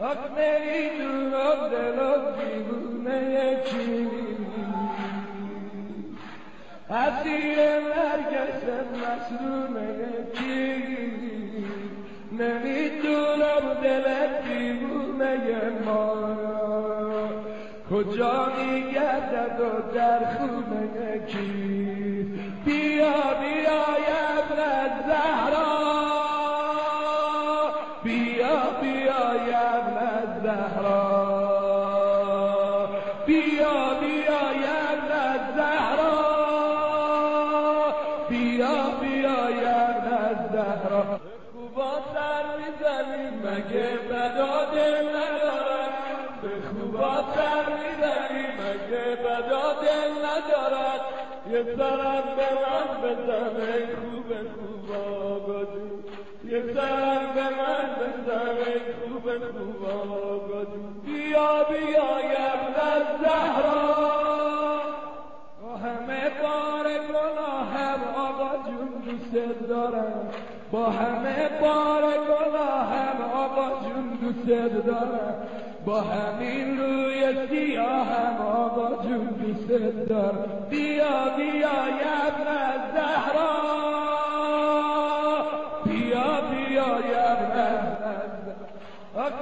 آخ نمی‌دونم دلم دیوونه چی اسیر نرگس مسلومه کی نمی‌دونم دلت دیوونه ما کجا میگردد و در خونه کی بیا بیا ابن زهرا بیا بیا ابن زهرا بیا بیا ابن زهرا بیا بیا ابن زهرا خوبا سر می‌زنی مگه بدا دل ندارد به خوبا سر می‌زنی مگه بدا دل ندارد یه سرم به من بزن ای خوب خوبا گدو یه سرم به من بزن ای خوب خوبا دوست دارم. با همه بار گناهم آقا جون دوست دارم. با همین روی سیاهم آقا جون دوست دارم. بیا بیا ابن زهرا. بیا بیا ابن آخ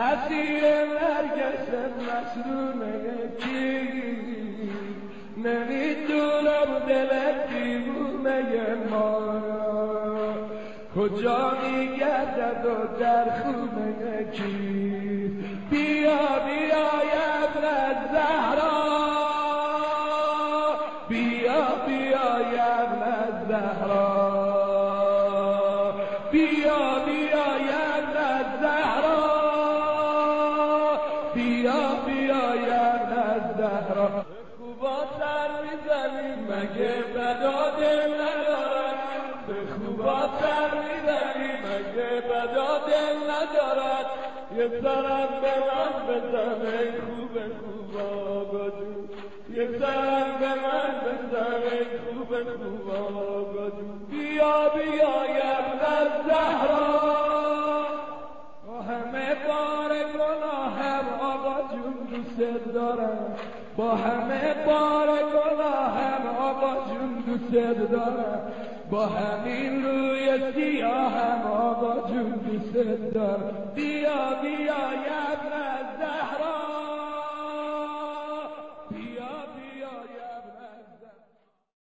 اسیر نرگس مسلومه کی نمی‌دونم دلت دیوونه ما کجا میگردد و در خونه کی بیا بیا ابن زهرا بیا بیا ابن زهرا بیا بیا بیا بیا ابن زهرا خوبا سر می‌زنی مگه بدا دل ندارد به خوبا سر می‌زنی مگه بدا دل ندارد یه سرم به من بزن ای خوب خوبا گدو یه سرم به من بزن ای خوب خوبا دوست دارم. با همه بار گناهم آقا جون دوست دارم. با همین روی سیاهم آقا جون دوست دارم. بیا بیا یا